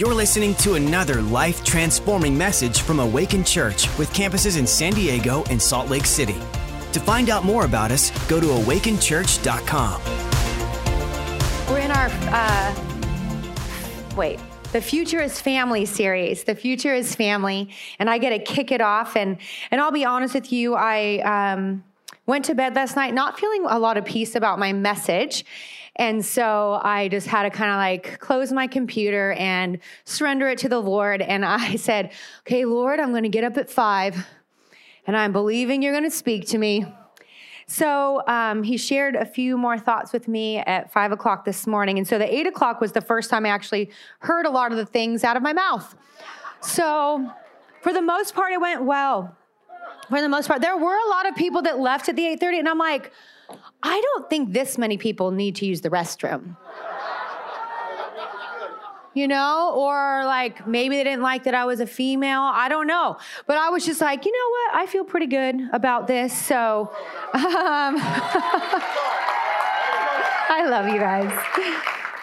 You're listening to another life transforming message from Awaken Church with campuses in San Diego and Salt Lake City. To find out more about us, go to awakenchurch.com. We're in our, uh, wait, the future is family series the future is family and i get to kick it off and and i'll be honest with you i um, went to bed last night not feeling a lot of peace about my message and so I just had to kind of like close my computer and surrender it to the Lord. And I said, Okay, Lord, I'm going to get up at five and I'm believing you're going to speak to me. So um, he shared a few more thoughts with me at five o'clock this morning. And so the eight o'clock was the first time I actually heard a lot of the things out of my mouth. So for the most part, it went well. For the most part, there were a lot of people that left at the 8:30, and I'm like, I don't think this many people need to use the restroom. You know, or like maybe they didn't like that I was a female. I don't know. But I was just like, you know what? I feel pretty good about this. So um, I love you guys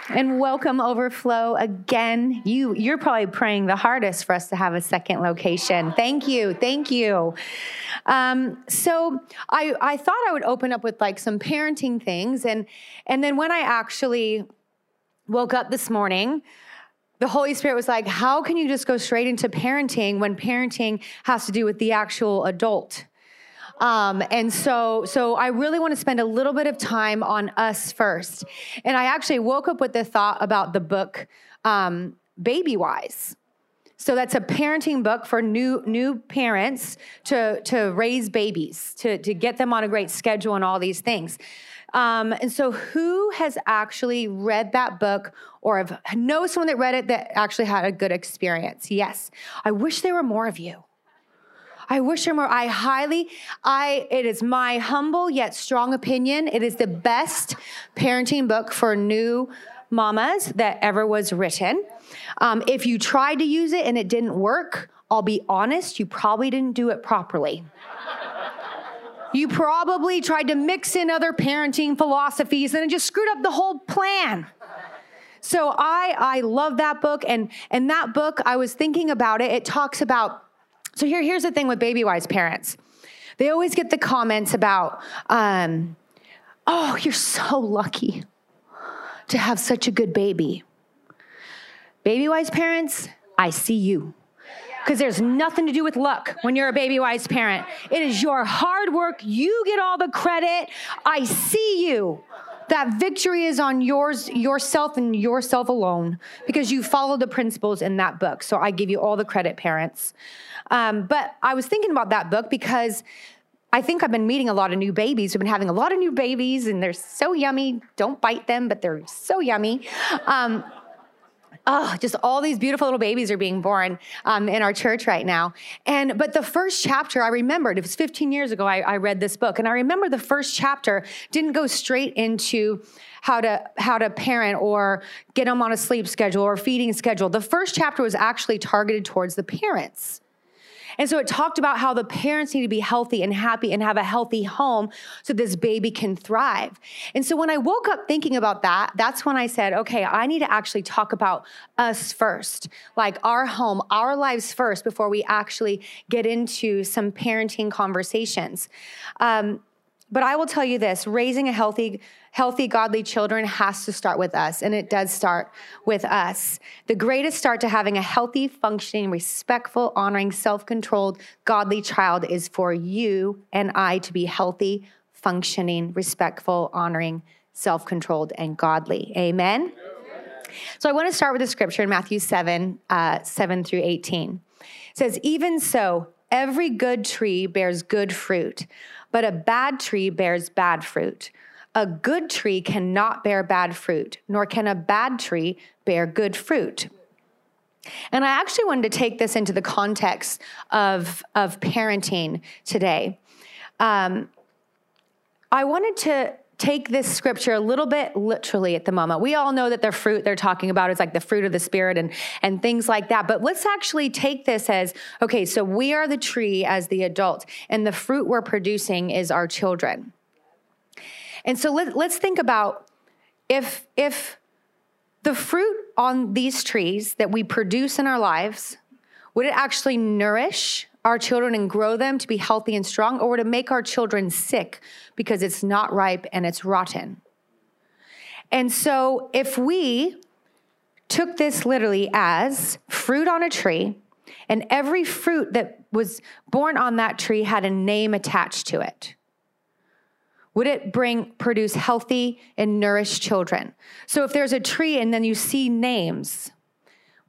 and welcome overflow again. You you're probably praying the hardest for us to have a second location. Thank you thank you. Um, so I, I thought i would open up with like some parenting things. And and then when i actually woke up this morning the Holy Spirit was like, How can you just go straight into parenting when parenting has to do with the actual adult? Um, and so, so I really want to spend a little bit of time on us first. And I actually woke up with the thought about the book um, Baby Wise. So that's a parenting book for new new parents to to raise babies, to to get them on a great schedule and all these things. Um, and so, who has actually read that book or have, know someone that read it that actually had a good experience? Yes. I wish there were more of you. I wish there were. I highly, I, it is my humble yet strong opinion. It is the best parenting book for new mamas that ever was written. Um, if you tried to use it and it didn't work, I'll be honest, you probably didn't do it properly. you probably tried to mix in other parenting philosophies and it just screwed up the whole plan. So I I love that book and and that book I was thinking about it. It talks about so here, here's the thing with baby wise parents. They always get the comments about, um, oh, you're so lucky to have such a good baby. Baby wise parents, I see you. Because there's nothing to do with luck when you're a baby wise parent. It is your hard work. You get all the credit. I see you. That victory is on yours, yourself and yourself alone because you follow the principles in that book. So I give you all the credit, parents. Um, but I was thinking about that book because I think I've been meeting a lot of new babies. We've been having a lot of new babies, and they're so yummy. Don't bite them, but they're so yummy. Um, oh, just all these beautiful little babies are being born um, in our church right now. And but the first chapter I remembered, it was 15 years ago I, I read this book, and I remember the first chapter didn't go straight into how to how to parent or get them on a sleep schedule or feeding schedule. The first chapter was actually targeted towards the parents. And so it talked about how the parents need to be healthy and happy and have a healthy home so this baby can thrive. And so when I woke up thinking about that, that's when I said, okay, I need to actually talk about us first, like our home, our lives first, before we actually get into some parenting conversations. Um, but I will tell you this raising a healthy, healthy, godly children has to start with us, and it does start with us. The greatest start to having a healthy, functioning, respectful, honoring, self controlled, godly child is for you and I to be healthy, functioning, respectful, honoring, self controlled, and godly. Amen? So I want to start with the scripture in Matthew 7 uh, 7 through 18. It says, Even so, every good tree bears good fruit but a bad tree bears bad fruit. A good tree cannot bear bad fruit, nor can a bad tree bear good fruit. And I actually wanted to take this into the context of, of parenting today. Um, I wanted to take this scripture a little bit literally at the moment. We all know that the fruit they're talking about is like the fruit of the spirit and and things like that. But let's actually take this as okay, so we are the tree as the adult and the fruit we're producing is our children. And so let, let's think about if if the fruit on these trees that we produce in our lives, would it actually nourish our children and grow them to be healthy and strong, or would it make our children sick because it's not ripe and it's rotten? And so, if we took this literally as fruit on a tree, and every fruit that was born on that tree had a name attached to it, would it bring produce healthy and nourished children? So if there's a tree and then you see names,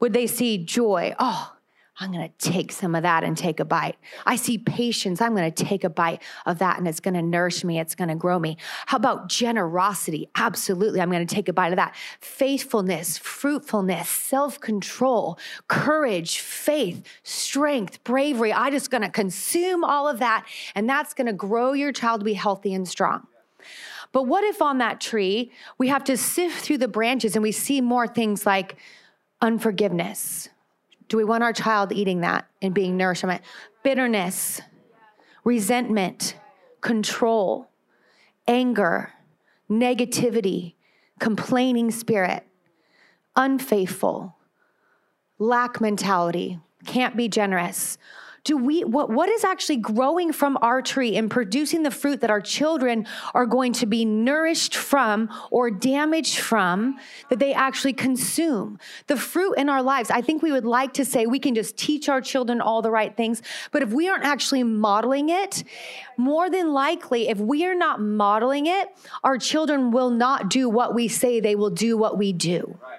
would they see joy? Oh, I'm going to take some of that and take a bite. I see patience. I'm going to take a bite of that and it's going to nourish me. It's going to grow me. How about generosity? Absolutely. I'm going to take a bite of that. Faithfulness, fruitfulness, self control, courage, faith, strength, bravery. I just going to consume all of that and that's going to grow your child to be healthy and strong. But what if on that tree we have to sift through the branches and we see more things like unforgiveness? Do we want our child eating that and being nourished from it? Bitterness, resentment, control, anger, negativity, complaining spirit, unfaithful, lack mentality, can't be generous, do we what what is actually growing from our tree and producing the fruit that our children are going to be nourished from or damaged from that they actually consume the fruit in our lives i think we would like to say we can just teach our children all the right things but if we aren't actually modeling it more than likely if we are not modeling it our children will not do what we say they will do what we do right.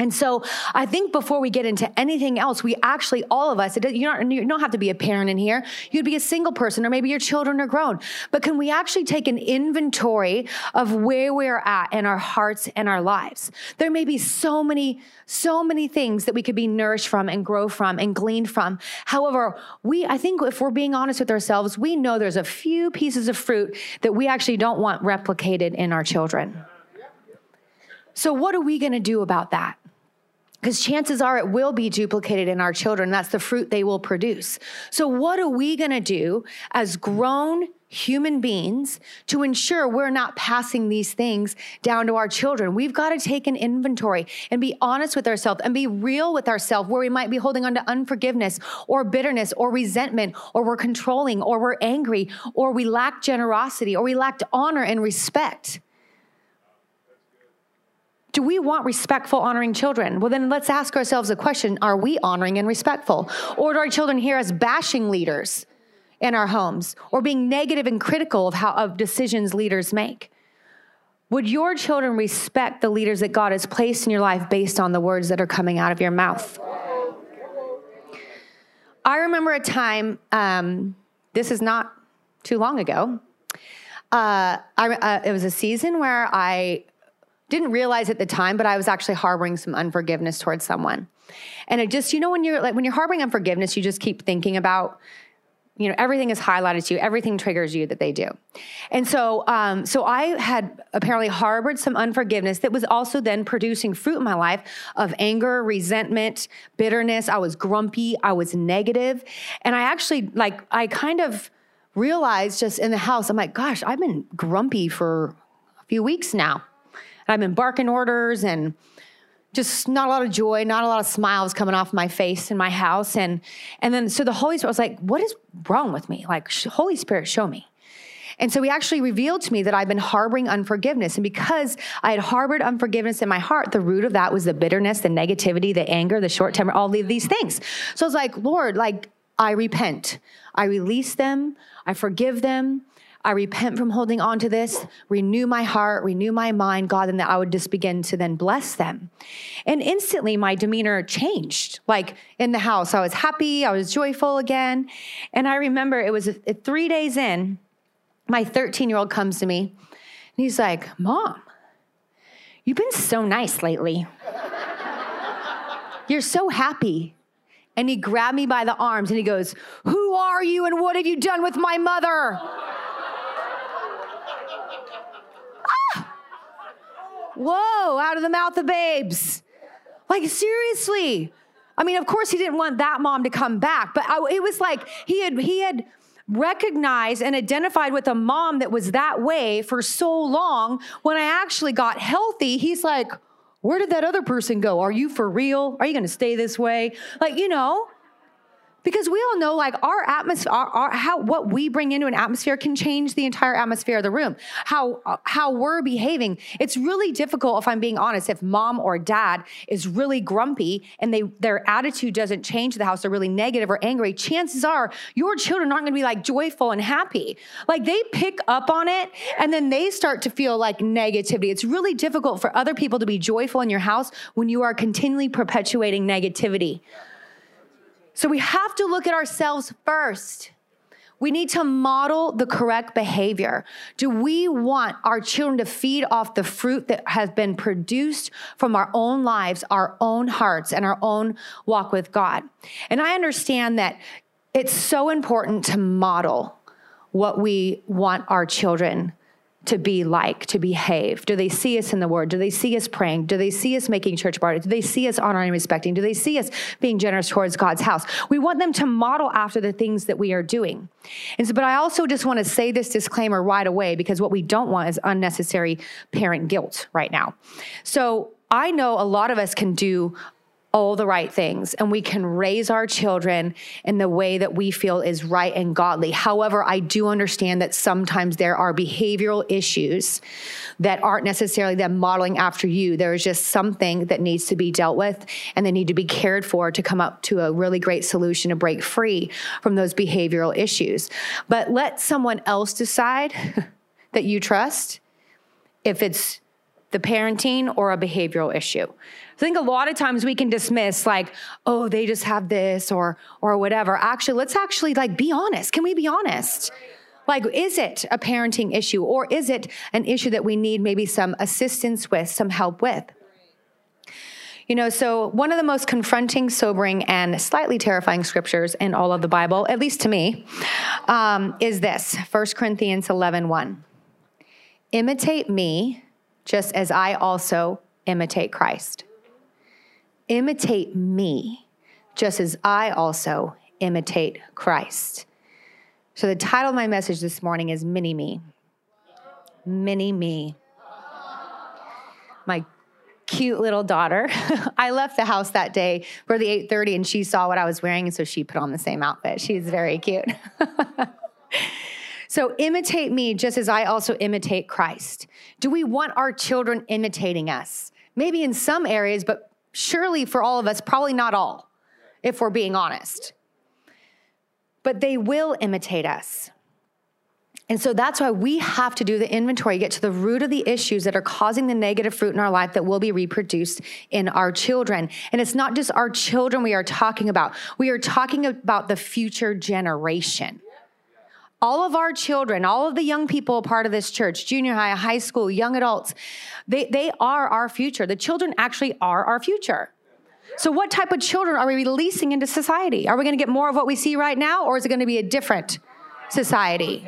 And so I think before we get into anything else, we actually, all of us, it, you, don't, you don't have to be a parent in here. You'd be a single person, or maybe your children are grown. But can we actually take an inventory of where we're at in our hearts and our lives? There may be so many, so many things that we could be nourished from and grow from and glean from. However, we, I think if we're being honest with ourselves, we know there's a few pieces of fruit that we actually don't want replicated in our children. So, what are we going to do about that? Because chances are it will be duplicated in our children. That's the fruit they will produce. So, what are we going to do as grown human beings to ensure we're not passing these things down to our children? We've got to take an inventory and be honest with ourselves and be real with ourselves where we might be holding on to unforgiveness or bitterness or resentment or we're controlling or we're angry or we lack generosity or we lacked honor and respect. Do we want respectful, honoring children? Well, then let's ask ourselves a question Are we honoring and respectful? Or do our children hear us bashing leaders in our homes or being negative and critical of, how, of decisions leaders make? Would your children respect the leaders that God has placed in your life based on the words that are coming out of your mouth? I remember a time, um, this is not too long ago. Uh, I, uh, it was a season where I didn't realize at the time, but I was actually harboring some unforgiveness towards someone. And it just, you know, when you're like, when you're harboring unforgiveness, you just keep thinking about, you know, everything is highlighted to you, everything triggers you that they do. And so, um, so I had apparently harbored some unforgiveness that was also then producing fruit in my life of anger, resentment, bitterness. I was grumpy, I was negative, and I actually like, I kind of realized just in the house, I'm like, gosh, I've been grumpy for a few weeks now. I've been barking orders and just not a lot of joy, not a lot of smiles coming off my face in my house. And and then so the Holy Spirit was like, what is wrong with me? Like, Holy Spirit, show me. And so he actually revealed to me that I've been harboring unforgiveness. And because I had harbored unforgiveness in my heart, the root of that was the bitterness, the negativity, the anger, the short temper, all of these things. So I was like, Lord, like, I repent. I release them. I forgive them. I repent from holding on to this, renew my heart, renew my mind, God, and that I would just begin to then bless them. And instantly my demeanor changed. Like in the house, I was happy, I was joyful again. And I remember it was three days in, my 13 year old comes to me and he's like, Mom, you've been so nice lately. You're so happy. And he grabbed me by the arms and he goes, Who are you and what have you done with my mother? Whoa, out of the mouth of babes. Like, seriously. I mean, of course, he didn't want that mom to come back, but I, it was like he had, he had recognized and identified with a mom that was that way for so long. When I actually got healthy, he's like, Where did that other person go? Are you for real? Are you going to stay this way? Like, you know, because we all know like our atmosphere our, our, how what we bring into an atmosphere can change the entire atmosphere of the room. How uh, how we're behaving. It's really difficult if i'm being honest if mom or dad is really grumpy and they their attitude doesn't change the house they're really negative or angry chances are your children aren't going to be like joyful and happy. Like they pick up on it and then they start to feel like negativity. It's really difficult for other people to be joyful in your house when you are continually perpetuating negativity so we have to look at ourselves first. We need to model the correct behavior. Do we want our children to feed off the fruit that has been produced from our own lives, our own hearts, and our own walk with God? And I understand that it's so important to model what we want our children to be like, to behave? Do they see us in the word? Do they see us praying? Do they see us making church parties? Do they see us honoring and respecting? Do they see us being generous towards God's house? We want them to model after the things that we are doing. And so, but I also just want to say this disclaimer right away because what we don't want is unnecessary parent guilt right now. So I know a lot of us can do all the right things and we can raise our children in the way that we feel is right and godly. However, I do understand that sometimes there are behavioral issues that aren't necessarily them modeling after you. There is just something that needs to be dealt with and they need to be cared for to come up to a really great solution to break free from those behavioral issues. But let someone else decide that you trust if it's the parenting or a behavioral issue. I think a lot of times we can dismiss like, oh, they just have this or or whatever. Actually, let's actually like be honest. Can we be honest? Like, is it a parenting issue or is it an issue that we need maybe some assistance with, some help with? You know, so one of the most confronting, sobering, and slightly terrifying scriptures in all of the Bible, at least to me, um, is this 1 Corinthians 11 1. Imitate me just as I also imitate Christ imitate me, just as I also imitate Christ. So, the title of my message this morning is Mini Me. Mini Me. My cute little daughter. I left the house that day for the 8:30 and she saw what I was wearing and so she put on the same outfit. She's very cute. so imitate me just as I also imitate Christ. Do we want our children imitating us? Maybe in some areas, but surely for all of us, probably not all, if we're being honest. But they will imitate us. And so that's why we have to do the inventory, get to the root of the issues that are causing the negative fruit in our life that will be reproduced in our children. And it's not just our children we are talking about, we are talking about the future generation all of our children, all of the young people part of this church, junior high, high school, young adults, they, they are our future. The children actually are our future. So, what type of children are we releasing into society? Are we going to get more of what we see right now, or is it going to be a different society?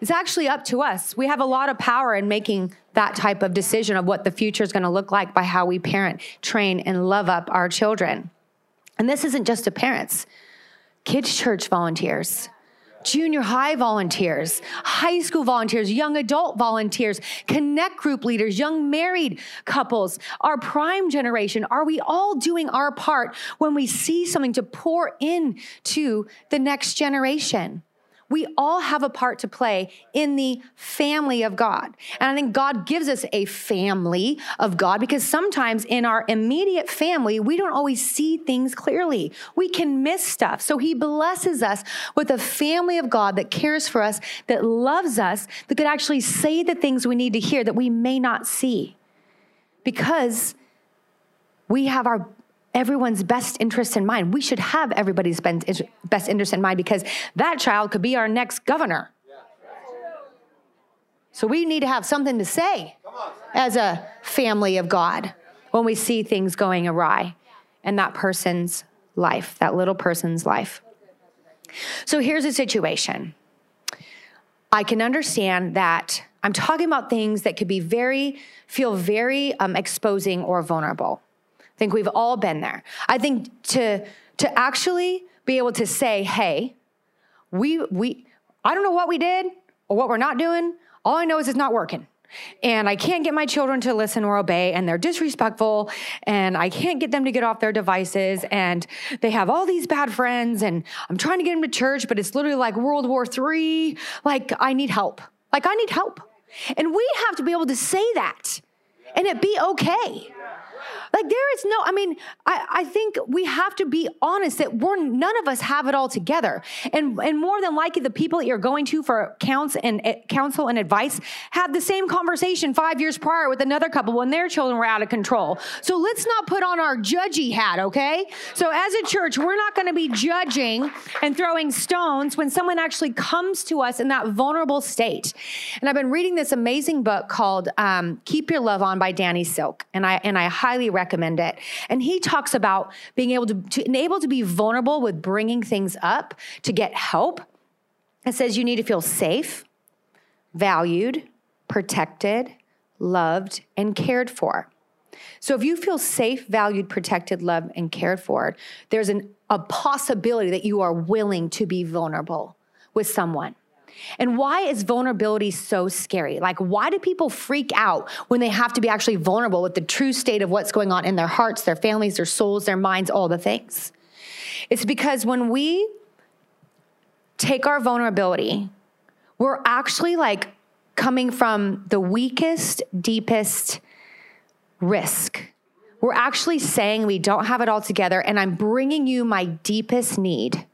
It's actually up to us. We have a lot of power in making that type of decision of what the future is going to look like by how we parent, train, and love up our children. And this isn't just to parents, kids' church volunteers junior high volunteers, high school volunteers, young adult volunteers, connect group leaders, young married couples, our prime generation. Are we all doing our part when we see something to pour in to the next generation? We all have a part to play in the family of God. And I think God gives us a family of God because sometimes in our immediate family, we don't always see things clearly. We can miss stuff. So He blesses us with a family of God that cares for us, that loves us, that could actually say the things we need to hear that we may not see because we have our everyone's best interest in mind. We should have everybody's best interest in mind because that child could be our next governor. So we need to have something to say as a family of God when we see things going awry in that person's life, that little person's life. So here's a situation. I can understand that I'm talking about things that could be very, feel very um, exposing or vulnerable think we've all been there. I think to to actually be able to say, "Hey, we we I don't know what we did or what we're not doing. All I know is it's not working. and I can't get my children to listen or obey, and they're disrespectful, and I can't get them to get off their devices, and they have all these bad friends, and I'm trying to get them to church, but it's literally like World War III. Like, I need help. Like, I need help. And we have to be able to say that and it be okay. Like there is no, I mean, I, I think we have to be honest that we're none of us have it all together. And and more than likely the people that you're going to for counts and uh, counsel and advice had the same conversation five years prior with another couple when their children were out of control. So let's not put on our judgy hat, okay? So as a church, we're not going to be judging and throwing stones when someone actually comes to us in that vulnerable state. And I've been reading this amazing book called um, "Keep Your Love On" by Danny Silk, and I and I highly recommend it. And he talks about being able to, to able to be vulnerable with bringing things up to get help. It says you need to feel safe, valued, protected, loved, and cared for. So if you feel safe, valued, protected, loved, and cared for, there's an, a possibility that you are willing to be vulnerable with someone. And why is vulnerability so scary? Like, why do people freak out when they have to be actually vulnerable with the true state of what's going on in their hearts, their families, their souls, their minds, all the things? It's because when we take our vulnerability, we're actually like coming from the weakest, deepest risk. We're actually saying we don't have it all together, and I'm bringing you my deepest need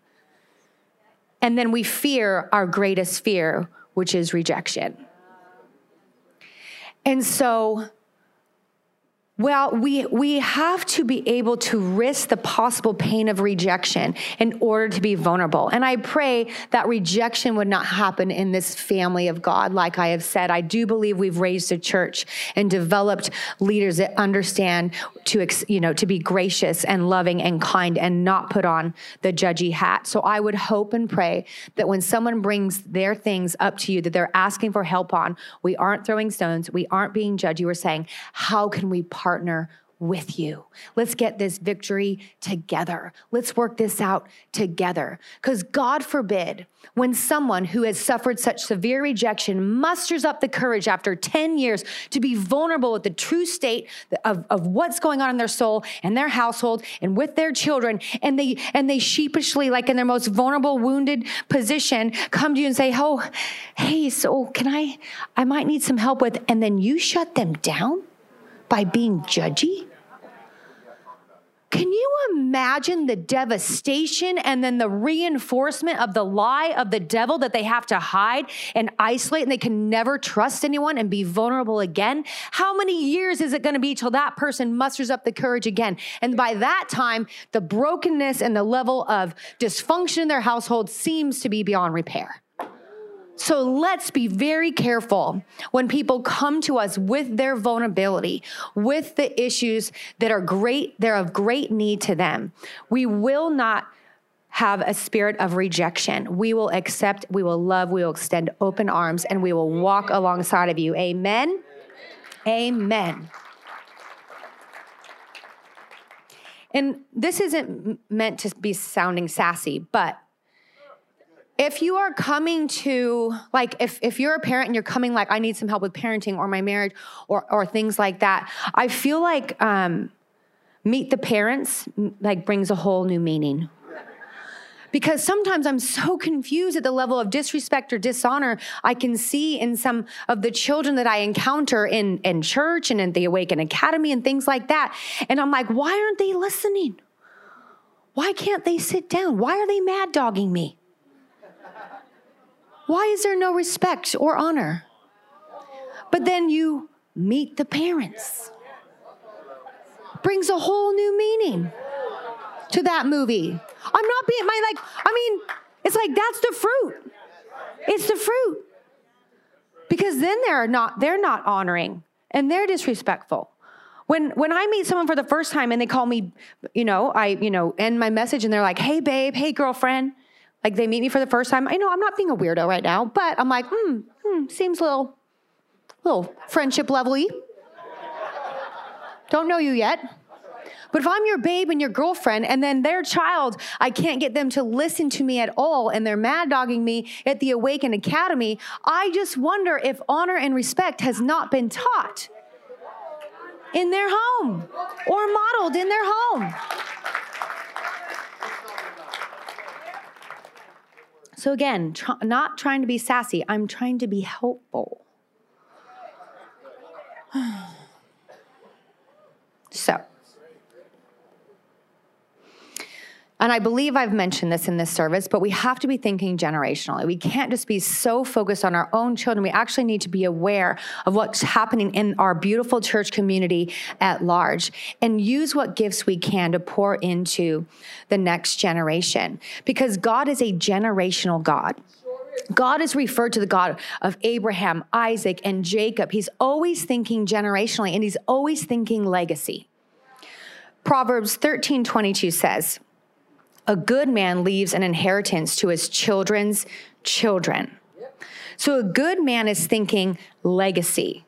and then we fear our greatest fear, which is rejection. And so well, we, we have to be able to risk the possible pain of rejection in order to be vulnerable. And I pray that rejection would not happen in this family of God. Like I have said, I do believe we've raised a church and developed leaders that understand to, you know, to be gracious and loving and kind and not put on the judgy hat. So I would hope and pray that when someone brings their things up to you that they're asking for help on, we aren't throwing stones, we aren't being judgy. We're saying, how can we partner? with you. Let's get this victory together. Let's work this out together. Because God forbid, when someone who has suffered such severe rejection musters up the courage after 10 years to be vulnerable with the true state of, of what's going on in their soul and their household and with their children, and they and they sheepishly, like in their most vulnerable, wounded position, come to you and say, Oh, hey, so can I I might need some help with, and then you shut them down by being judgy? Can you imagine the devastation and then the reinforcement of the lie of the devil that they have to hide and isolate and they can never trust anyone and be vulnerable again? How many years is it going to be till that person musters up the courage again? And by that time, the brokenness and the level of dysfunction in their household seems to be beyond repair. So let's be very careful when people come to us with their vulnerability, with the issues that are great, they're of great need to them. We will not have a spirit of rejection. We will accept, we will love, we will extend open arms, and we will walk alongside of you. Amen. Amen. And this isn't meant to be sounding sassy, but if you are coming to like if, if you're a parent and you're coming like i need some help with parenting or my marriage or, or things like that i feel like um, meet the parents like brings a whole new meaning. Because sometimes i'm so confused at the level of disrespect or dishonor i can see in some of the children that i encounter in, in church and in the awaken academy and things like that. And i'm like why aren't they listening? Why can't they sit down? Why are they mad dogging me why is there no respect or honor? But then you meet the parents. Brings a whole new meaning to that movie. I'm not being my like, I mean, it's like that's the fruit. It's the fruit. Because then they're not they're not honoring and they're disrespectful. When when I meet someone for the first time and they call me, you know, I, you know, end my message and they're like, "Hey babe, hey girlfriend." Like they meet me for the first time. I know I'm not being a weirdo right now, but I'm like, hmm, hmm seems a little, little friendship levely. Don't know you yet. But if I'm your babe and your girlfriend, and then their child, I can't get them to listen to me at all, and they're mad dogging me at the Awaken Academy, I just wonder if honor and respect has not been taught in their home or modeled in their home. So, again, tr- not trying to be sassy, I'm trying to be helpful. so, And I believe I've mentioned this in this service, but we have to be thinking generationally. We can't just be so focused on our own children. We actually need to be aware of what's happening in our beautiful church community at large and use what gifts we can to pour into the next generation because God is a generational God. God is referred to the God of Abraham, Isaac, and Jacob. He's always thinking generationally and he's always thinking legacy. Proverbs 13 22 says, a good man leaves an inheritance to his children's children. So a good man is thinking legacy,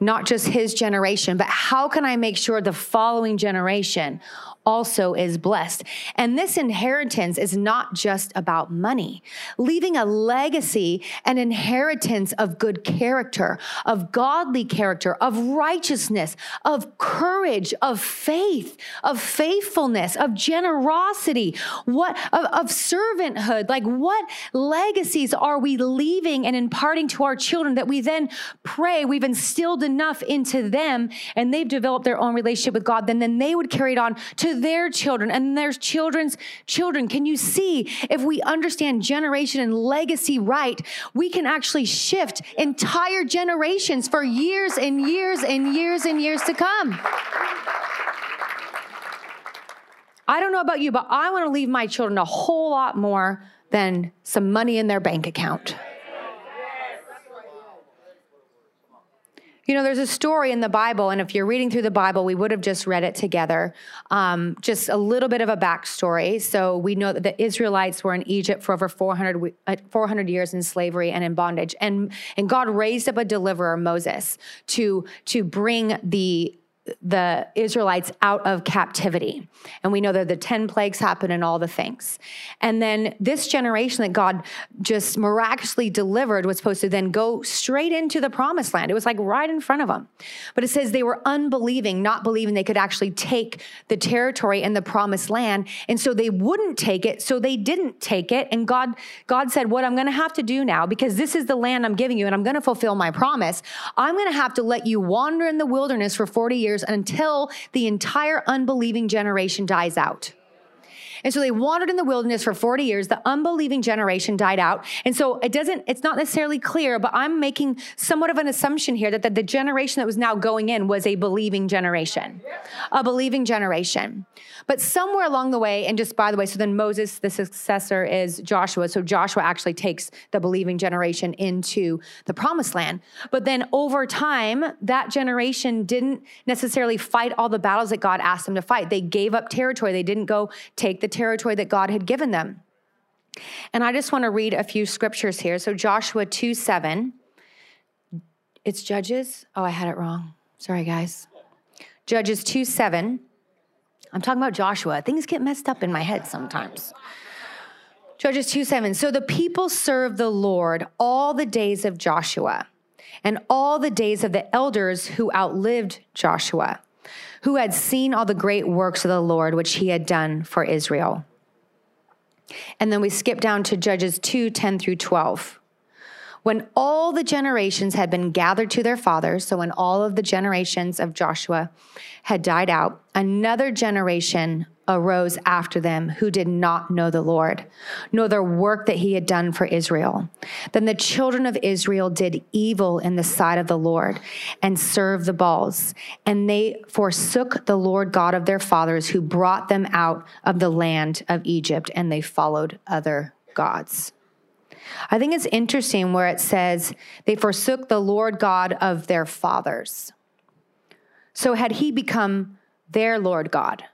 not just his generation, but how can I make sure the following generation also is blessed. And this inheritance is not just about money, leaving a legacy, an inheritance of good character, of godly character, of righteousness, of courage, of faith, of faithfulness, of generosity, what of, of servanthood. Like what legacies are we leaving and imparting to our children that we then pray we've instilled enough into them and they've developed their own relationship with God, then then they would carry it on to their children and their children's children. Can you see if we understand generation and legacy right, we can actually shift entire generations for years and years and years and years to come. I don't know about you, but I want to leave my children a whole lot more than some money in their bank account. You know, there's a story in the Bible, and if you're reading through the Bible, we would have just read it together. Um, just a little bit of a backstory. So we know that the Israelites were in Egypt for over 400, uh, 400 years in slavery and in bondage, and and God raised up a deliverer, Moses, to to bring the the Israelites out of captivity. And we know that the 10 plagues happen and all the things. And then this generation that God just miraculously delivered was supposed to then go straight into the promised land. It was like right in front of them. But it says they were unbelieving, not believing they could actually take the territory and the promised land. And so they wouldn't take it. So they didn't take it. And God, God said, what I'm going to have to do now, because this is the land I'm giving you and I'm going to fulfill my promise. I'm going to have to let you wander in the wilderness for 40 years years until the entire unbelieving generation dies out. And so they wandered in the wilderness for 40 years. The unbelieving generation died out. And so it doesn't, it's not necessarily clear, but I'm making somewhat of an assumption here that the, the generation that was now going in was a believing generation, a believing generation. But somewhere along the way, and just by the way, so then Moses, the successor, is Joshua. So Joshua actually takes the believing generation into the promised land. But then over time, that generation didn't necessarily fight all the battles that God asked them to fight. They gave up territory. They didn't go take the territory that God had given them. And I just want to read a few scriptures here. So Joshua 2 7. It's Judges. Oh, I had it wrong. Sorry, guys. Judges 2 7. I'm talking about Joshua. Things get messed up in my head sometimes. Judges 2 7. So the people served the Lord all the days of Joshua and all the days of the elders who outlived Joshua who had seen all the great works of the Lord which he had done for Israel. And then we skip down to Judges 2 10 through 12. When all the generations had been gathered to their fathers, so when all of the generations of Joshua had died out, another generation arose after them who did not know the Lord, nor the work that he had done for Israel. Then the children of Israel did evil in the sight of the Lord and served the Baals. And they forsook the Lord God of their fathers who brought them out of the land of Egypt, and they followed other gods. I think it's interesting where it says they forsook the Lord God of their fathers. So had he become their Lord God?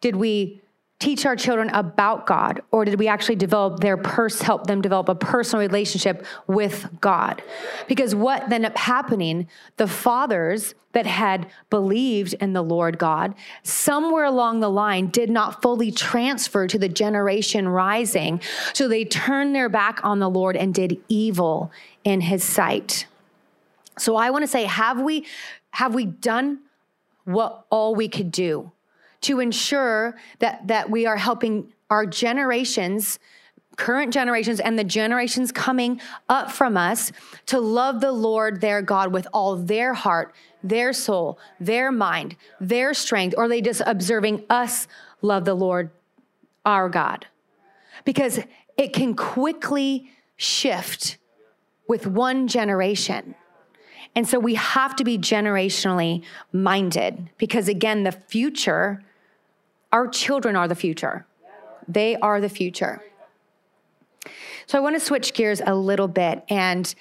Did we teach our children about God, or did we actually develop their purse, help them develop a personal relationship with God? Because what ended up happening, the fathers that had believed in the Lord God, somewhere along the line did not fully transfer to the generation rising. So they turned their back on the Lord and did evil in his sight. So I want to say, have we have we done what all we could do to ensure that that we are helping our generations current generations and the generations coming up from us to love the Lord their God with all their heart, their soul, their mind, their strength, or are they just observing us love the Lord our God? Because it can quickly shift with one generation. And so we have to be generationally minded because, again, the future, our children are the future. They are the future. So I want to switch gears a little bit. And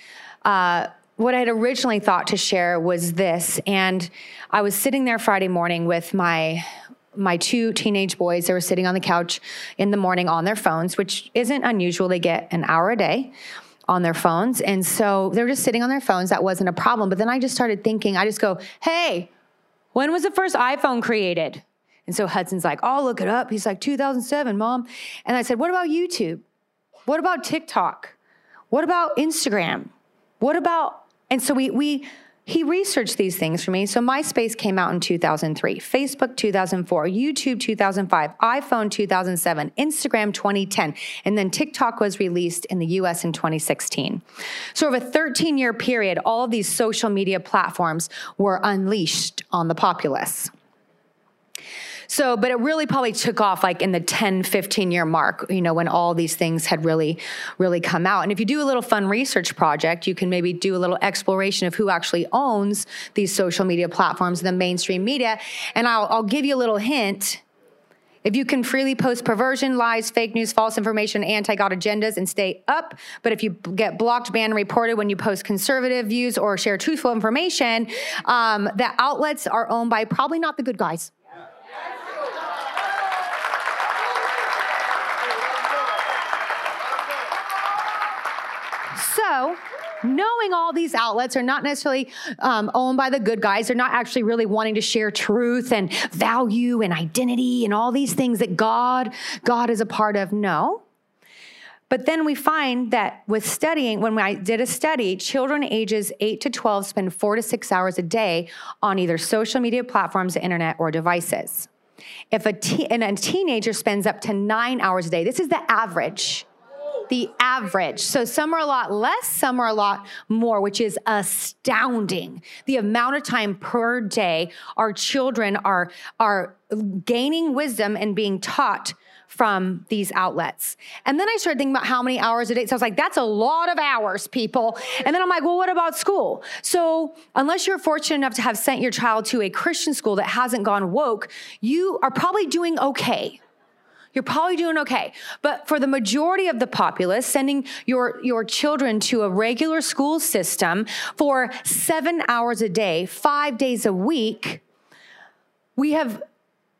uh, what I had originally thought to share was this. And I was sitting there Friday morning with my my two teenage boys they were sitting on the couch in the morning on their phones which isn't unusual they get an hour a day on their phones. And so they're just sitting on their phones. That wasn't a problem. But then I just started thinking, I just go, hey, when was the first iPhone created? And so Hudson's like, oh, look it up. He's like, 2007, mom. And I said, what about YouTube? What about TikTok? What about Instagram? What about, and so we, we, he researched these things for me. So MySpace came out in 2003, Facebook 2004, YouTube 2005, iPhone 2007, Instagram 2010, and then TikTok was released in the US in 2016. So over a 13 year period, all of these social media platforms were unleashed on the populace. So, but it really probably took off like in the 10, 15 year mark, you know, when all these things had really, really come out. And if you do a little fun research project, you can maybe do a little exploration of who actually owns these social media platforms, the mainstream media. And I'll, I'll give you a little hint. If you can freely post perversion, lies, fake news, false information, anti God agendas and stay up, but if you get blocked, banned, reported when you post conservative views or share truthful information, um, the outlets are owned by probably not the good guys. So, knowing all these outlets are not necessarily um, owned by the good guys, they're not actually really wanting to share truth and value and identity and all these things that God God is a part of. No. But then we find that with studying, when I did a study, children ages 8 to 12 spend four to six hours a day on either social media platforms, the internet, or devices. If a, te- and a teenager spends up to nine hours a day, this is the average the average. So some are a lot less, some are a lot more, which is astounding. The amount of time per day our children are, are gaining wisdom and being taught from these outlets. And then I started thinking about how many hours a day. So I was like, that's a lot of hours, people. And then I'm like, well, what about school? So unless you're fortunate enough to have sent your child to a Christian school that hasn't gone woke, you are probably doing okay you're probably doing okay. But for the majority of the populace, sending your, your children to a regular school system for seven hours a day, five days a week, we have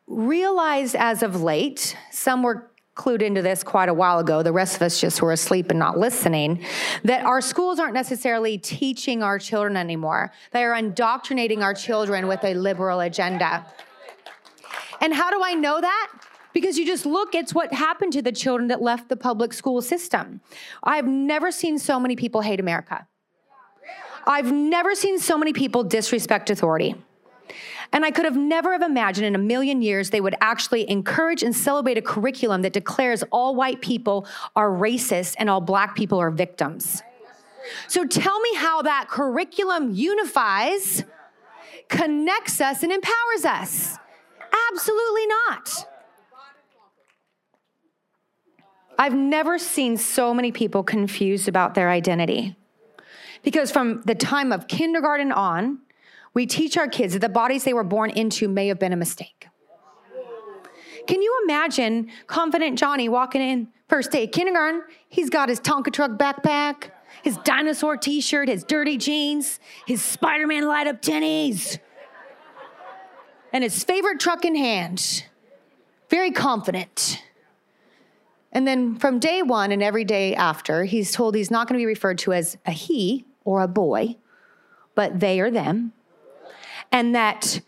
realized as of late, some were clued into this quite a while ago. The rest of us just were asleep and not listening. That our schools aren't necessarily teaching our children anymore. They are indoctrinating our children with a liberal agenda. And how do I know that? Because you just look, it's what happened to the children that left the public school system. I've never seen so many people hate America. I've never seen so many people disrespect authority. And I could have never have imagined in a million years they would actually encourage and celebrate a curriculum that declares all white people are racist and all black people are victims. So tell me how that curriculum unifies, connects us, and empowers us. Absolutely not. I've never seen so many people confused about their identity. Because from the time of kindergarten on, we teach our kids that the bodies they were born into may have been a mistake. Can you imagine confident Johnny walking in first day kindergarten? He's got his Tonka truck backpack, his dinosaur t shirt, his dirty jeans, his Spider Man light up tennies, and his favorite truck in hand very confident. And then from day one and every day after, he's told he's not going to be referred to as a he or a boy, but they or them. And that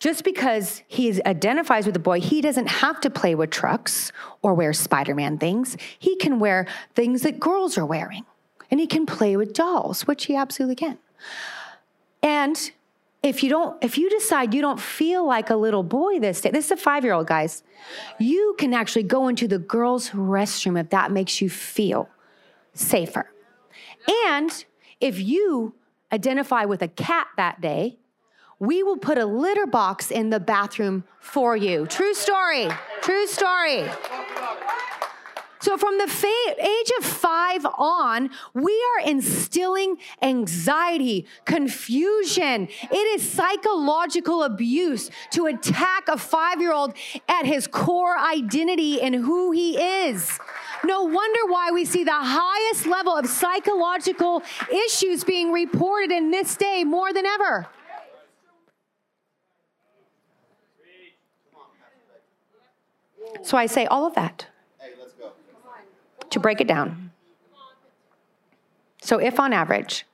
just because he identifies with a boy, he doesn't have to play with trucks or wear Spider Man things. He can wear things that girls are wearing. And he can play with dolls, which he absolutely can. And if you don't if you decide you don't feel like a little boy this day this is a five year old guys. You can actually go into the girls restroom if that makes you feel safer. And if you identify with a cat that day we will put a litter box in the bathroom for you. True story. True story so, from the fa- age of five on, we are instilling anxiety, confusion. It is psychological abuse to attack a five year old at his core identity and who he is. No wonder why we see the highest level of psychological issues being reported in this day more than ever. So I say all of that to break it down. So, if on average,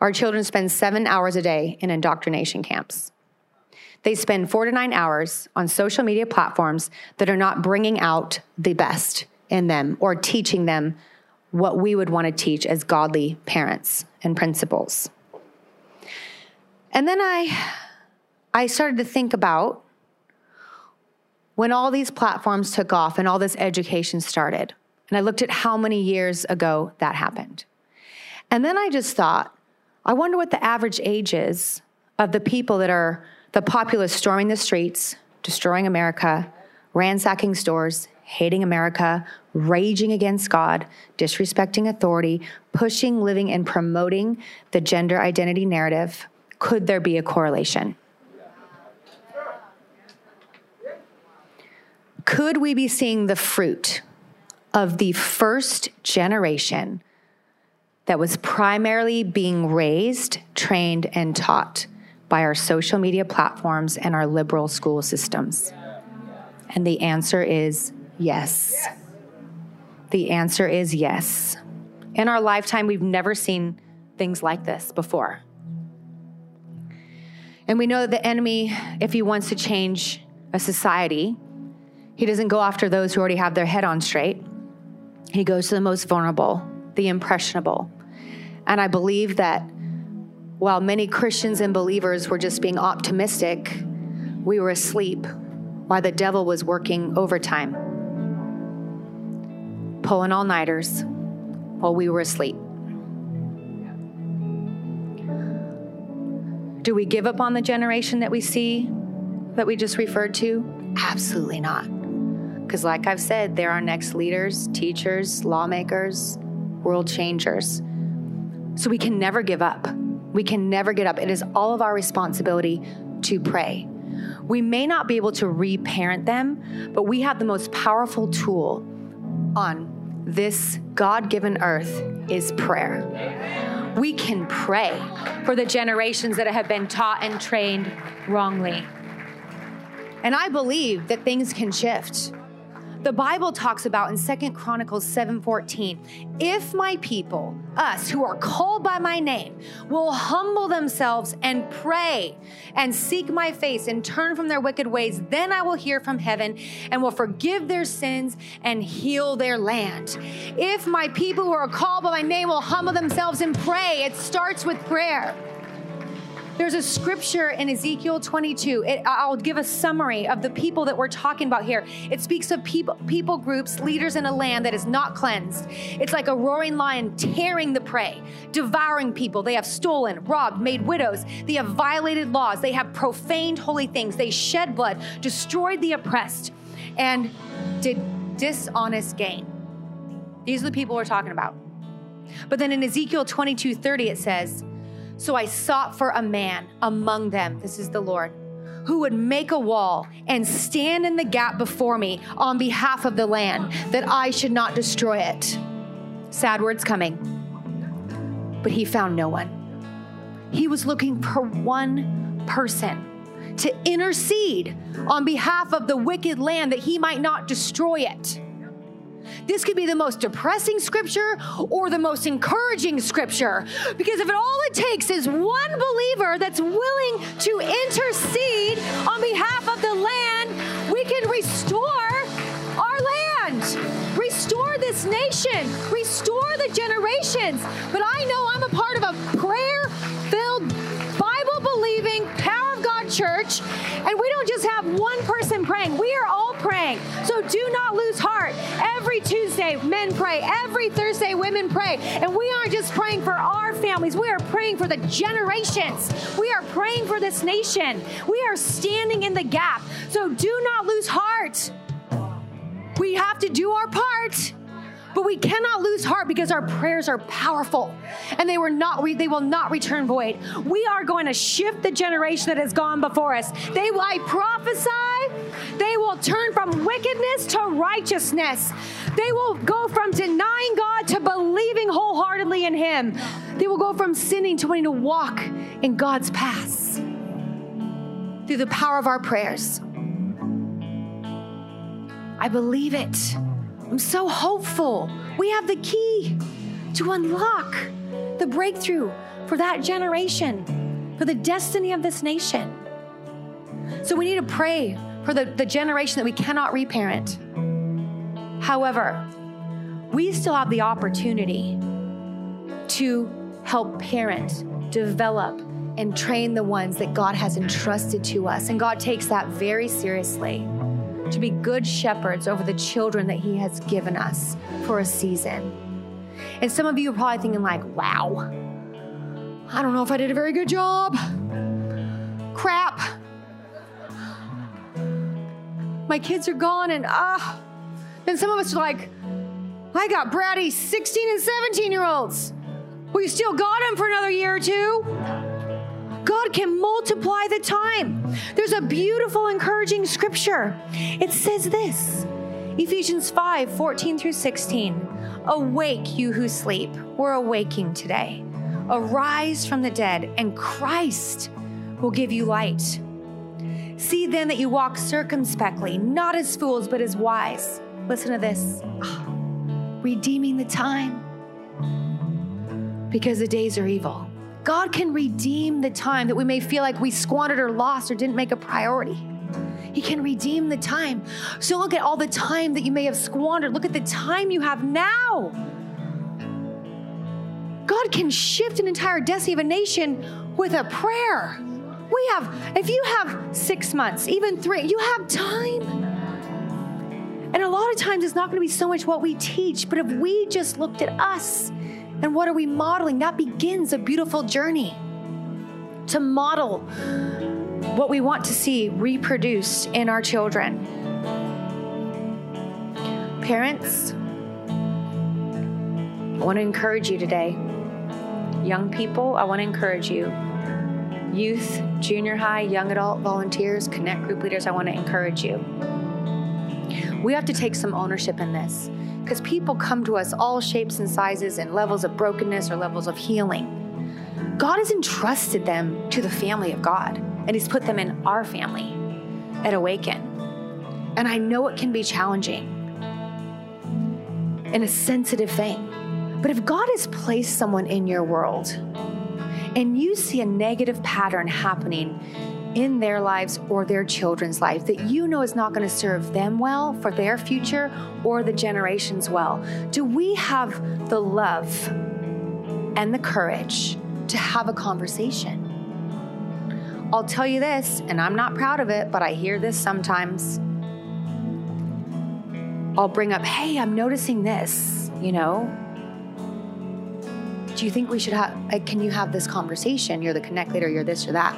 our children spend seven hours a day in indoctrination camps, they spend four to nine hours on social media platforms that are not bringing out the best in them or teaching them what we would want to teach as godly parents and principles. And then I, I started to think about when all these platforms took off and all this education started. And I looked at how many years ago that happened. And then I just thought, I wonder what the average age is of the people that are the populace storming the streets, destroying America, ransacking stores, hating America, raging against God, disrespecting authority, pushing, living, and promoting the gender identity narrative. Could there be a correlation? Could we be seeing the fruit of the first generation that was primarily being raised, trained, and taught by our social media platforms and our liberal school systems? And the answer is yes. The answer is yes. In our lifetime, we've never seen things like this before. And we know that the enemy, if he wants to change a society, he doesn't go after those who already have their head on straight. He goes to the most vulnerable, the impressionable. And I believe that while many Christians and believers were just being optimistic, we were asleep while the devil was working overtime, pulling all nighters while we were asleep. Do we give up on the generation that we see that we just referred to? Absolutely not. Because, like I've said, they're our next leaders, teachers, lawmakers, world changers. So we can never give up. We can never get up. It is all of our responsibility to pray. We may not be able to reparent them, but we have the most powerful tool on this God given earth is prayer. We can pray for the generations that have been taught and trained wrongly. And I believe that things can shift. The Bible talks about in Second Chronicles 7:14, if my people, us who are called by my name, will humble themselves and pray and seek my face and turn from their wicked ways, then I will hear from heaven and will forgive their sins and heal their land. If my people who are called by my name will humble themselves and pray, it starts with prayer. There's a scripture in Ezekiel 22. It, I'll give a summary of the people that we're talking about here. It speaks of people, people groups, leaders in a land that is not cleansed. It's like a roaring lion tearing the prey, devouring people. They have stolen, robbed, made widows. They have violated laws. They have profaned holy things. They shed blood, destroyed the oppressed, and did dishonest gain. These are the people we're talking about. But then in Ezekiel 22 30, it says, so I sought for a man among them, this is the Lord, who would make a wall and stand in the gap before me on behalf of the land, that I should not destroy it. Sad words coming. But he found no one. He was looking for one person to intercede on behalf of the wicked land that he might not destroy it. This could be the most depressing scripture or the most encouraging scripture. Because if it all it takes is one believer that's willing to intercede on behalf of the land, we can restore our land, restore this nation, restore the generations. But I know I'm a part of a prayer filled, Bible believing, power of God church, and we don't just have one person praying, we are all praying. So do not lose heart. Every Tuesday, men pray. Every Thursday, women pray. And we aren't just praying for our families, we are praying for the generations. We are praying for this nation. We are standing in the gap. So do not lose heart. We have to do our part. But we cannot lose heart because our prayers are powerful and they were not they will not return void. We are going to shift the generation that has gone before us. They will I prophesy they will turn from wickedness to righteousness. They will go from denying God to believing wholeheartedly in him. They will go from sinning to wanting to walk in God's paths through the power of our prayers. I believe it. I'm so hopeful. We have the key to unlock the breakthrough for that generation, for the destiny of this nation. So we need to pray for the, the generation that we cannot reparent. However, we still have the opportunity to help parent, develop, and train the ones that God has entrusted to us. And God takes that very seriously to be good shepherds over the children that He has given us for a season. And some of you are probably thinking, like, wow, I don't know if I did a very good job. Crap. My kids are gone, and ah. Uh, then some of us are like, I got bratty 16 and 17 year olds. You still got them for another year or two. God can multiply the time. There's a beautiful, encouraging scripture. It says this Ephesians 5 14 through 16. Awake, you who sleep. We're awaking today. Arise from the dead, and Christ will give you light. See then that you walk circumspectly, not as fools, but as wise. Listen to this ah, redeeming the time because the days are evil. God can redeem the time that we may feel like we squandered or lost or didn't make a priority. He can redeem the time. So look at all the time that you may have squandered. Look at the time you have now. God can shift an entire destiny of a nation with a prayer. We have, if you have six months, even three, you have time. And a lot of times it's not going to be so much what we teach, but if we just looked at us and what are we modeling? That begins a beautiful journey to model what we want to see reproduced in our children. Parents, I want to encourage you today. Young people, I want to encourage you. Youth, junior high, young adult volunteers, connect group leaders, I want to encourage you. We have to take some ownership in this because people come to us all shapes and sizes and levels of brokenness or levels of healing. God has entrusted them to the family of God, and He's put them in our family at Awaken. And I know it can be challenging and a sensitive thing. But if God has placed someone in your world and you see a negative pattern happening in their lives or their children's life that you know is not going to serve them well for their future or the generations well? Do we have the love and the courage to have a conversation? I'll tell you this, and I'm not proud of it, but I hear this sometimes. I'll bring up, hey, I'm noticing this, you know. Do you think we should have, uh, can you have this conversation? You're the connect leader, you're this or that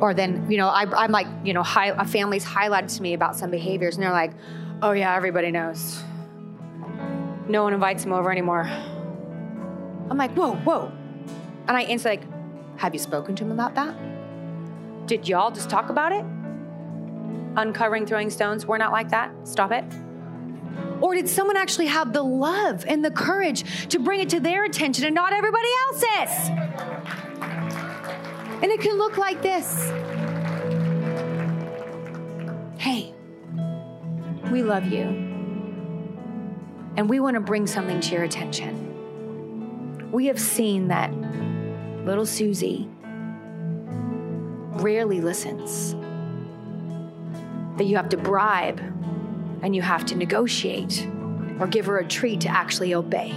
or then you know I, am like you know high, a family's highlighted to me about some behaviors and they're like oh yeah everybody knows. No one invites them over anymore. I'm like whoa whoa. And i answer like have you spoken to him about that? Did y'all just talk about it? Uncovering throwing stones we're not like that. Stop it. Or did someone actually have the love and the courage to bring it to their attention and not everybody else's and it can look like this Hey, we love you. And we want to bring something to your attention. We have seen that little Susie rarely listens, that you have to bribe and you have to negotiate or give her a treat to actually obey.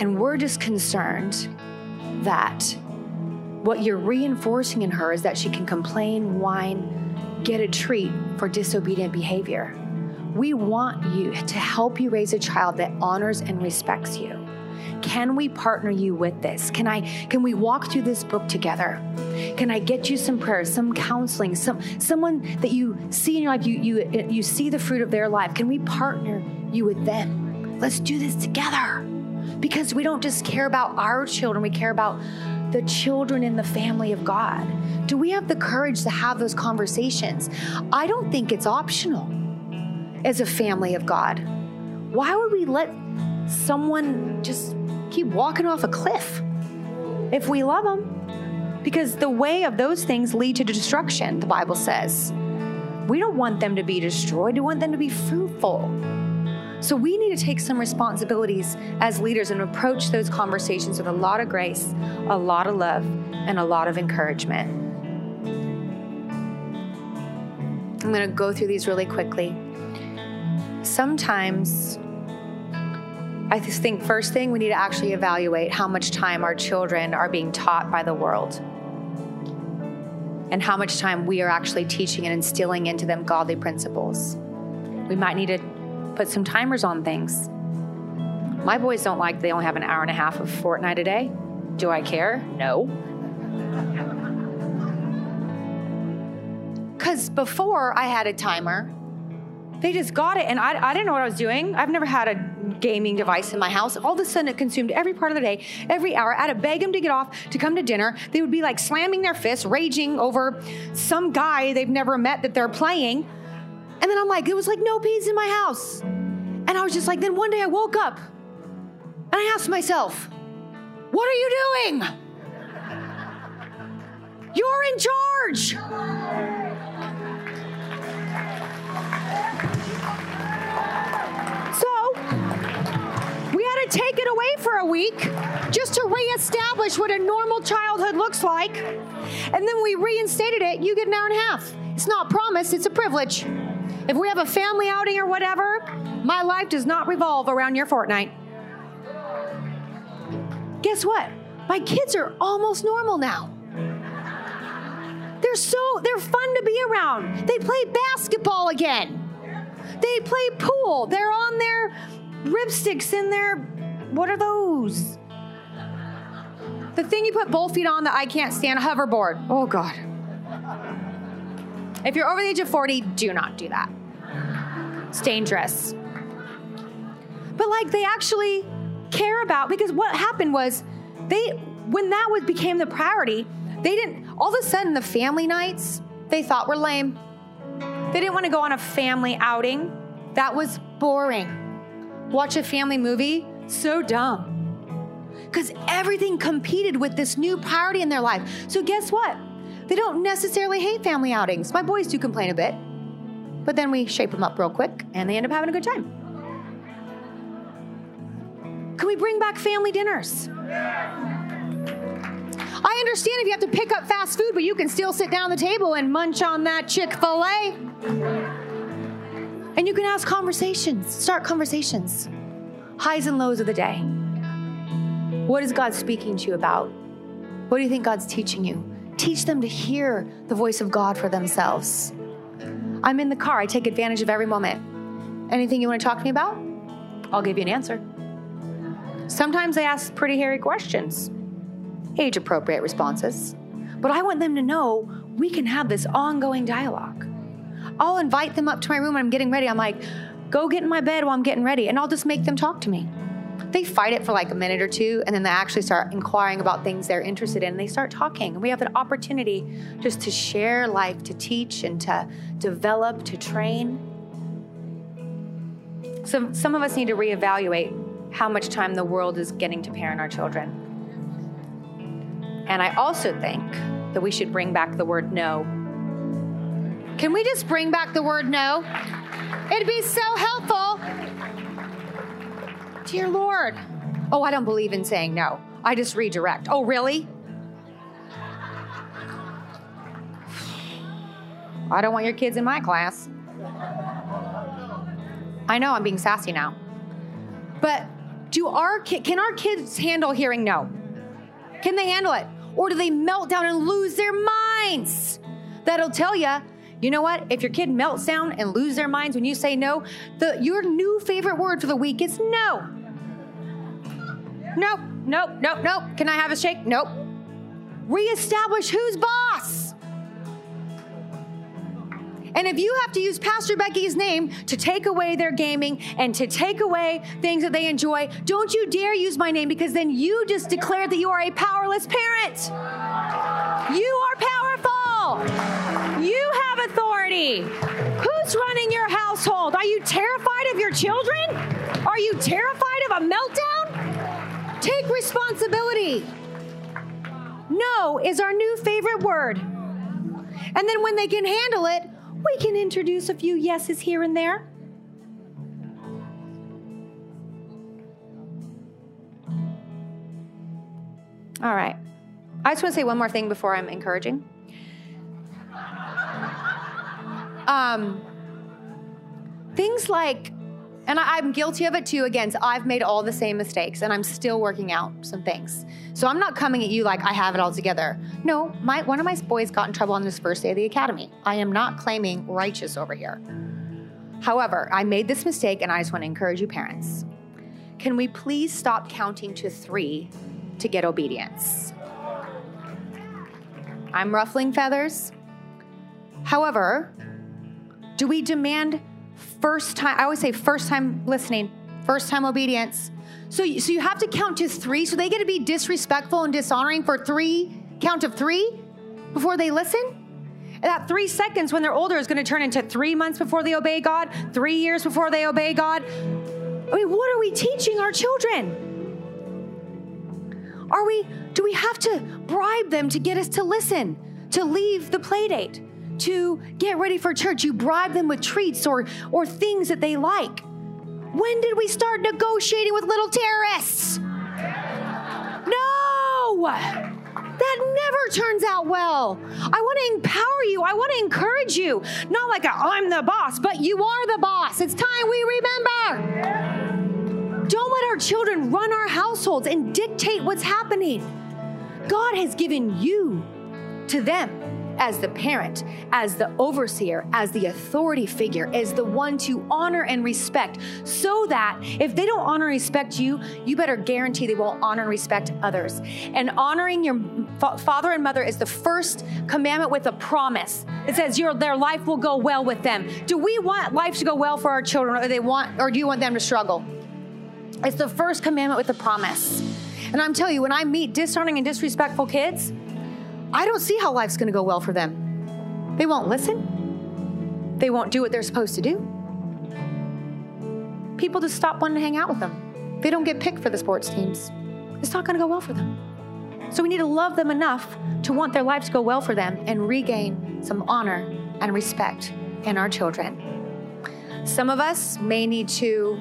And we're just concerned that what you're reinforcing in her is that she can complain, whine, get a treat for disobedient behavior. We want you to help you raise a child that honors and respects you. Can we partner you with this? Can I can we walk through this book together? Can I get you some prayers, some counseling, some someone that you see in your life, you you you see the fruit of their life? Can we partner you with them? Let's do this together. Because we don't just care about our children, we care about the children in the family of God. Do we have the courage to have those conversations? I don't think it's optional as a family of God. Why would we let someone just keep walking off a cliff if we love them. Because the way of those things lead to destruction, the Bible says. We don't want them to be destroyed, we want them to be fruitful. So we need to take some responsibilities as leaders and approach those conversations with a lot of grace, a lot of love, and a lot of encouragement. I'm going to go through these really quickly. Sometimes I just think first thing we need to actually evaluate how much time our children are being taught by the world and how much time we are actually teaching and instilling into them godly principles. We might need to put some timers on things. My boys don't like they only have an hour and a half of Fortnite a day. Do I care? No. Because before I had a timer, they just got it and I, I didn't know what I was doing. I've never had a gaming device in my house. All of a sudden, it consumed every part of the day, every hour. I had to beg them to get off to come to dinner. They would be like slamming their fists, raging over some guy they've never met that they're playing. And then I'm like, it was like no peace in my house. And I was just like, then one day I woke up and I asked myself, what are you doing? You're in charge. So we had to take it away for a week just to reestablish what a normal childhood looks like. And then we reinstated it, you get an hour and a half. It's not promised, it's a privilege. If we have a family outing or whatever, my life does not revolve around your Fortnite. Guess what? My kids are almost normal now. They're so they're fun to be around. They play basketball again. They play pool. They're on their RipStiks in their what are those? The thing you put both feet on that I can't stand, a hoverboard. Oh, God. If you're over the age of 40, do not do that. It's dangerous. But like they actually care about because what happened was they when that was became the priority, they didn't all of a sudden the family nights they thought were lame. They didn't want to go on a family outing. That was boring. Watch a family movie so dumb. Because everything competed with this new priority in their life. So, guess what? They don't necessarily hate family outings. My boys do complain a bit, but then we shape them up real quick and they end up having a good time. Can we bring back family dinners? I understand if you have to pick up fast food, but you can still sit down at the table and munch on that Chick fil A. And you can ask conversations, start conversations highs and lows of the day. What is God speaking to you about? What do you think God's teaching you? Teach them to hear the voice of God for themselves. I'm in the car, I take advantage of every moment. Anything you want to talk to me about? I'll give you an answer. Sometimes I ask pretty hairy questions, age appropriate responses, but I want them to know we can have this ongoing dialogue. I'll invite them up to my room when I'm getting ready. I'm like, Go get in my bed while I'm getting ready, and I'll just make them talk to me. They fight it for like a minute or two, and then they actually start inquiring about things they're interested in, and they start talking. And we have an opportunity just to share life, to teach, and to develop, to train. So, some of us need to reevaluate how much time the world is getting to parent our children. And I also think that we should bring back the word no. Can we just bring back the word no? It'd be so helpful. Dear Lord. Oh, I don't believe in saying no. I just redirect. Oh, really? I don't want your kids in my class. I know I'm being sassy now. But do our ki- can our kids handle hearing no? Can they handle it? Or do they melt down and lose their minds? That'll tell you, you know what? If your kid melts down and lose their minds when you say no, the your new favorite word for the week is no. Nope, nope, nope, nope. Can I have a shake? Nope. Reestablish who's boss. And if you have to use Pastor Becky's name to take away their gaming and to take away things that they enjoy, don't you dare use my name because then you just declared that you are a powerless parent. You are powerful. You have authority. Who's running your household? Are you terrified of your children? Are you terrified of a meltdown? Take responsibility. No is our new favorite word. And then when they can handle it, we can introduce a few yeses here and there. All right. I just want to say one more thing before I'm encouraging. Um, things like, and I, am guilty of it too. Again, I've made all the same mistakes, and I'm still working out some things. So I'm not coming at you like I have it all together. No, my one of my boys got in trouble on his first day of the academy. I am not claiming righteous over here. However, I made this mistake, and I just want to encourage you, parents. Can we please stop counting to three to get obedience? I'm ruffling feathers. However, do we demand first time? I always say first time listening, first time obedience. So, so you have to count to three. So they get to be disrespectful and dishonoring for three, count of three before they listen. That three seconds when they're older is going to turn into three months before they obey God, three years before they obey God. I mean, what are we teaching our children? Are we, do we have to bribe them to get us to listen, to leave the play date, to get ready for church? You bribe them with treats or, or things that they like. When did we start negotiating with little terrorists? No! That never turns out well. I want to empower you. I want to encourage you. Not like i am the boss, but you are the boss. It's time we remember. Don't let our children run our households and dictate what's happening. God has given you to them as the parent, as the overseer, as the authority figure, as the one to honor and respect, so that if they don't honor and respect you, you better guarantee they will honor and respect others. And honoring your fa- father and mother is the first commandment with a promise. It says your their life will go well with them. Do we want life to go well for our children, or they want, or do you want them to struggle? It's the first commandment with a promise. And I'm telling you, when I meet dishonoring and disrespectful kids, I don't see how life's going to go well for them. They won't listen, they won't do what they're supposed to do. People just stop wanting to hang out with them. They don't get picked for the sports teams. It's not going to go well for them. So we need to love them enough to want their lives to go well for them and regain some honor and respect in our children. Some of us may need to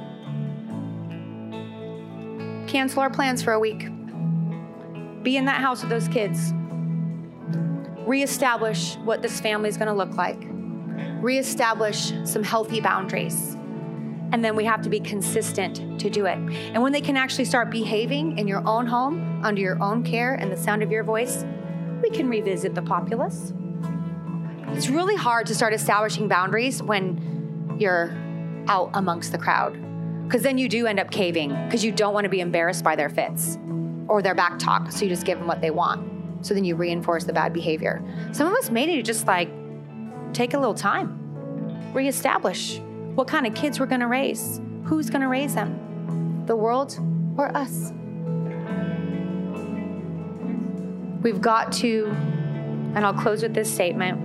cancel our plans for a week. Be in that house with those kids reestablish what this family is going to look like, reestablish some healthy boundaries. And then we have to be consistent to do it. And when they can actually start behaving in your own home, under your own care and the sound of your voice, we can revisit the populace. It's really hard to start establishing boundaries when you're out amongst the crowd, because then you do end up caving because you don't want to be embarrassed by their fits or their back talk. So you just give them what they want. So then you reinforce the bad behavior. Some of us may need to just like take a little time, reestablish what kind of kids we're going to raise, who's going to raise them, the world or us. We've got to, and I'll close with this statement.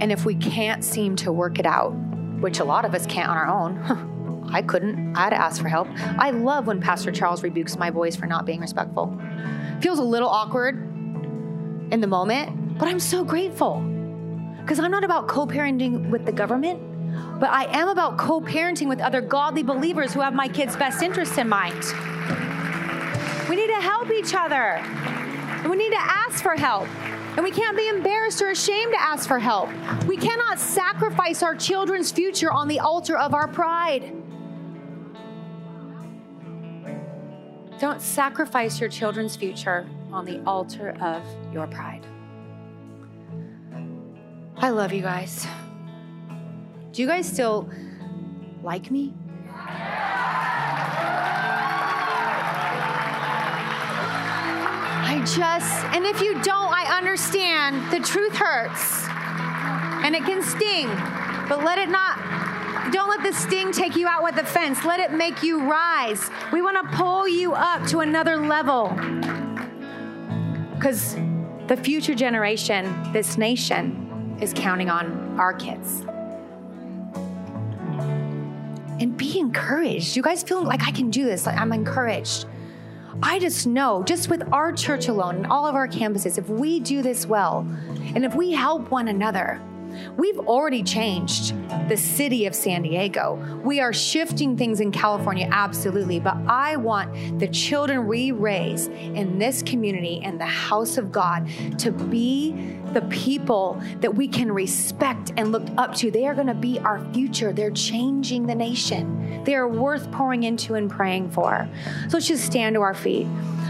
And if we can't seem to work it out, which a lot of us can't on our own, I couldn't. I had to ask for help. I love when Pastor Charles rebukes my boys for not being respectful. Feels a little awkward in the moment, but I'm so grateful Because I'm not about co parenting with the government, but I am about co parenting with other godly believers who have my kids' best interests in mind. We need to help each other, and we need to ask for help. And we can't be embarrassed or ashamed to ask for help. We cannot sacrifice our children's future on the altar of our pride. Don't sacrifice your children's future on the altar of your pride. I love you guys. Do you guys still like me? I just, and if you don't, I understand the truth hurts and it can sting, but let it not, don't let the sting take you out with the fence. Let it make you rise. We want to pull you up to another level because the future generation, this nation, is counting on our kids. And be encouraged. You guys feel like I can do this? Like I'm encouraged. I just know, just with our church alone and all of our campuses, if we do this well and if we help one another, We've already changed the city of San Diego. We are shifting things in California, absolutely. But I want the children we raise in this community and the house of God to be the people that we can respect and look up to. They are going to be our future. They're changing the nation. They are worth pouring into and praying for. So let's just stand to our feet.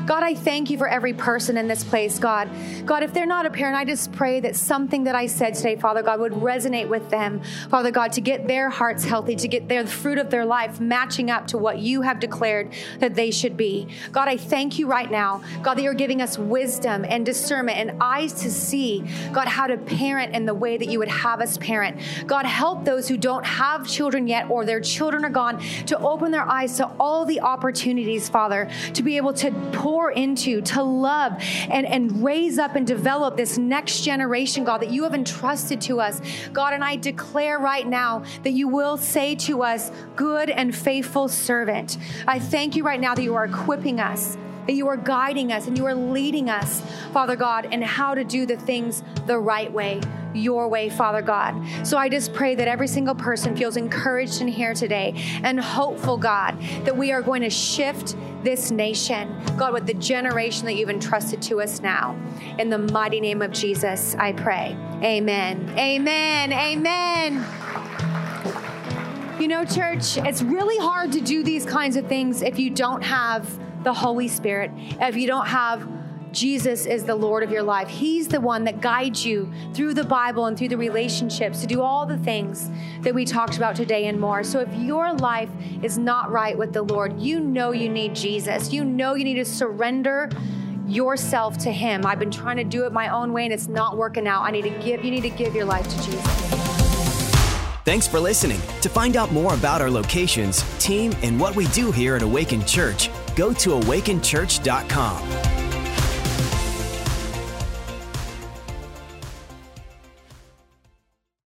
God, I thank you for every person in this place, God. God, if they're not a parent, I just pray that something that I said today, Father God, would resonate with them, Father God, to get their hearts healthy, to get their the fruit of their life matching up to what you have declared that they should be. God, I thank you right now, God, that you're giving us wisdom and discernment and eyes to see, God, how to parent in the way that you would have us parent. God, help those who don't have children yet or their children are gone to open their eyes to all the opportunities, Father, to be able to pour pour into, to love and, and raise up and develop this next generation, God, that you have entrusted to us. God, and I declare right now that you will say to us, good and faithful servant. I thank you right now that you are equipping us that you are guiding us and you are leading us, Father God, in how to do the things the right way, your way, Father God. So I just pray that every single person feels encouraged in here today and hopeful, God, that we are going to shift this nation, God, with the generation that you've entrusted to us now. In the mighty name of Jesus, I pray. Amen. Amen. Amen. You know, church, it's really hard to do these kinds of things if you don't have the Holy Spirit, if you don't have Jesus is the Lord of your life. He's the one that guides you through the Bible and through the relationships to do all the things that we talked about today and more. So if your life is not right with the Lord, you know you need Jesus. You know you need to surrender yourself to him. I've been trying to do it my own way and it's not working out. I need to give you need to give your life to Jesus. Thanks for listening. To find out more about our locations, team, and what we do here at Awakened Church, go to awakenchurch.com.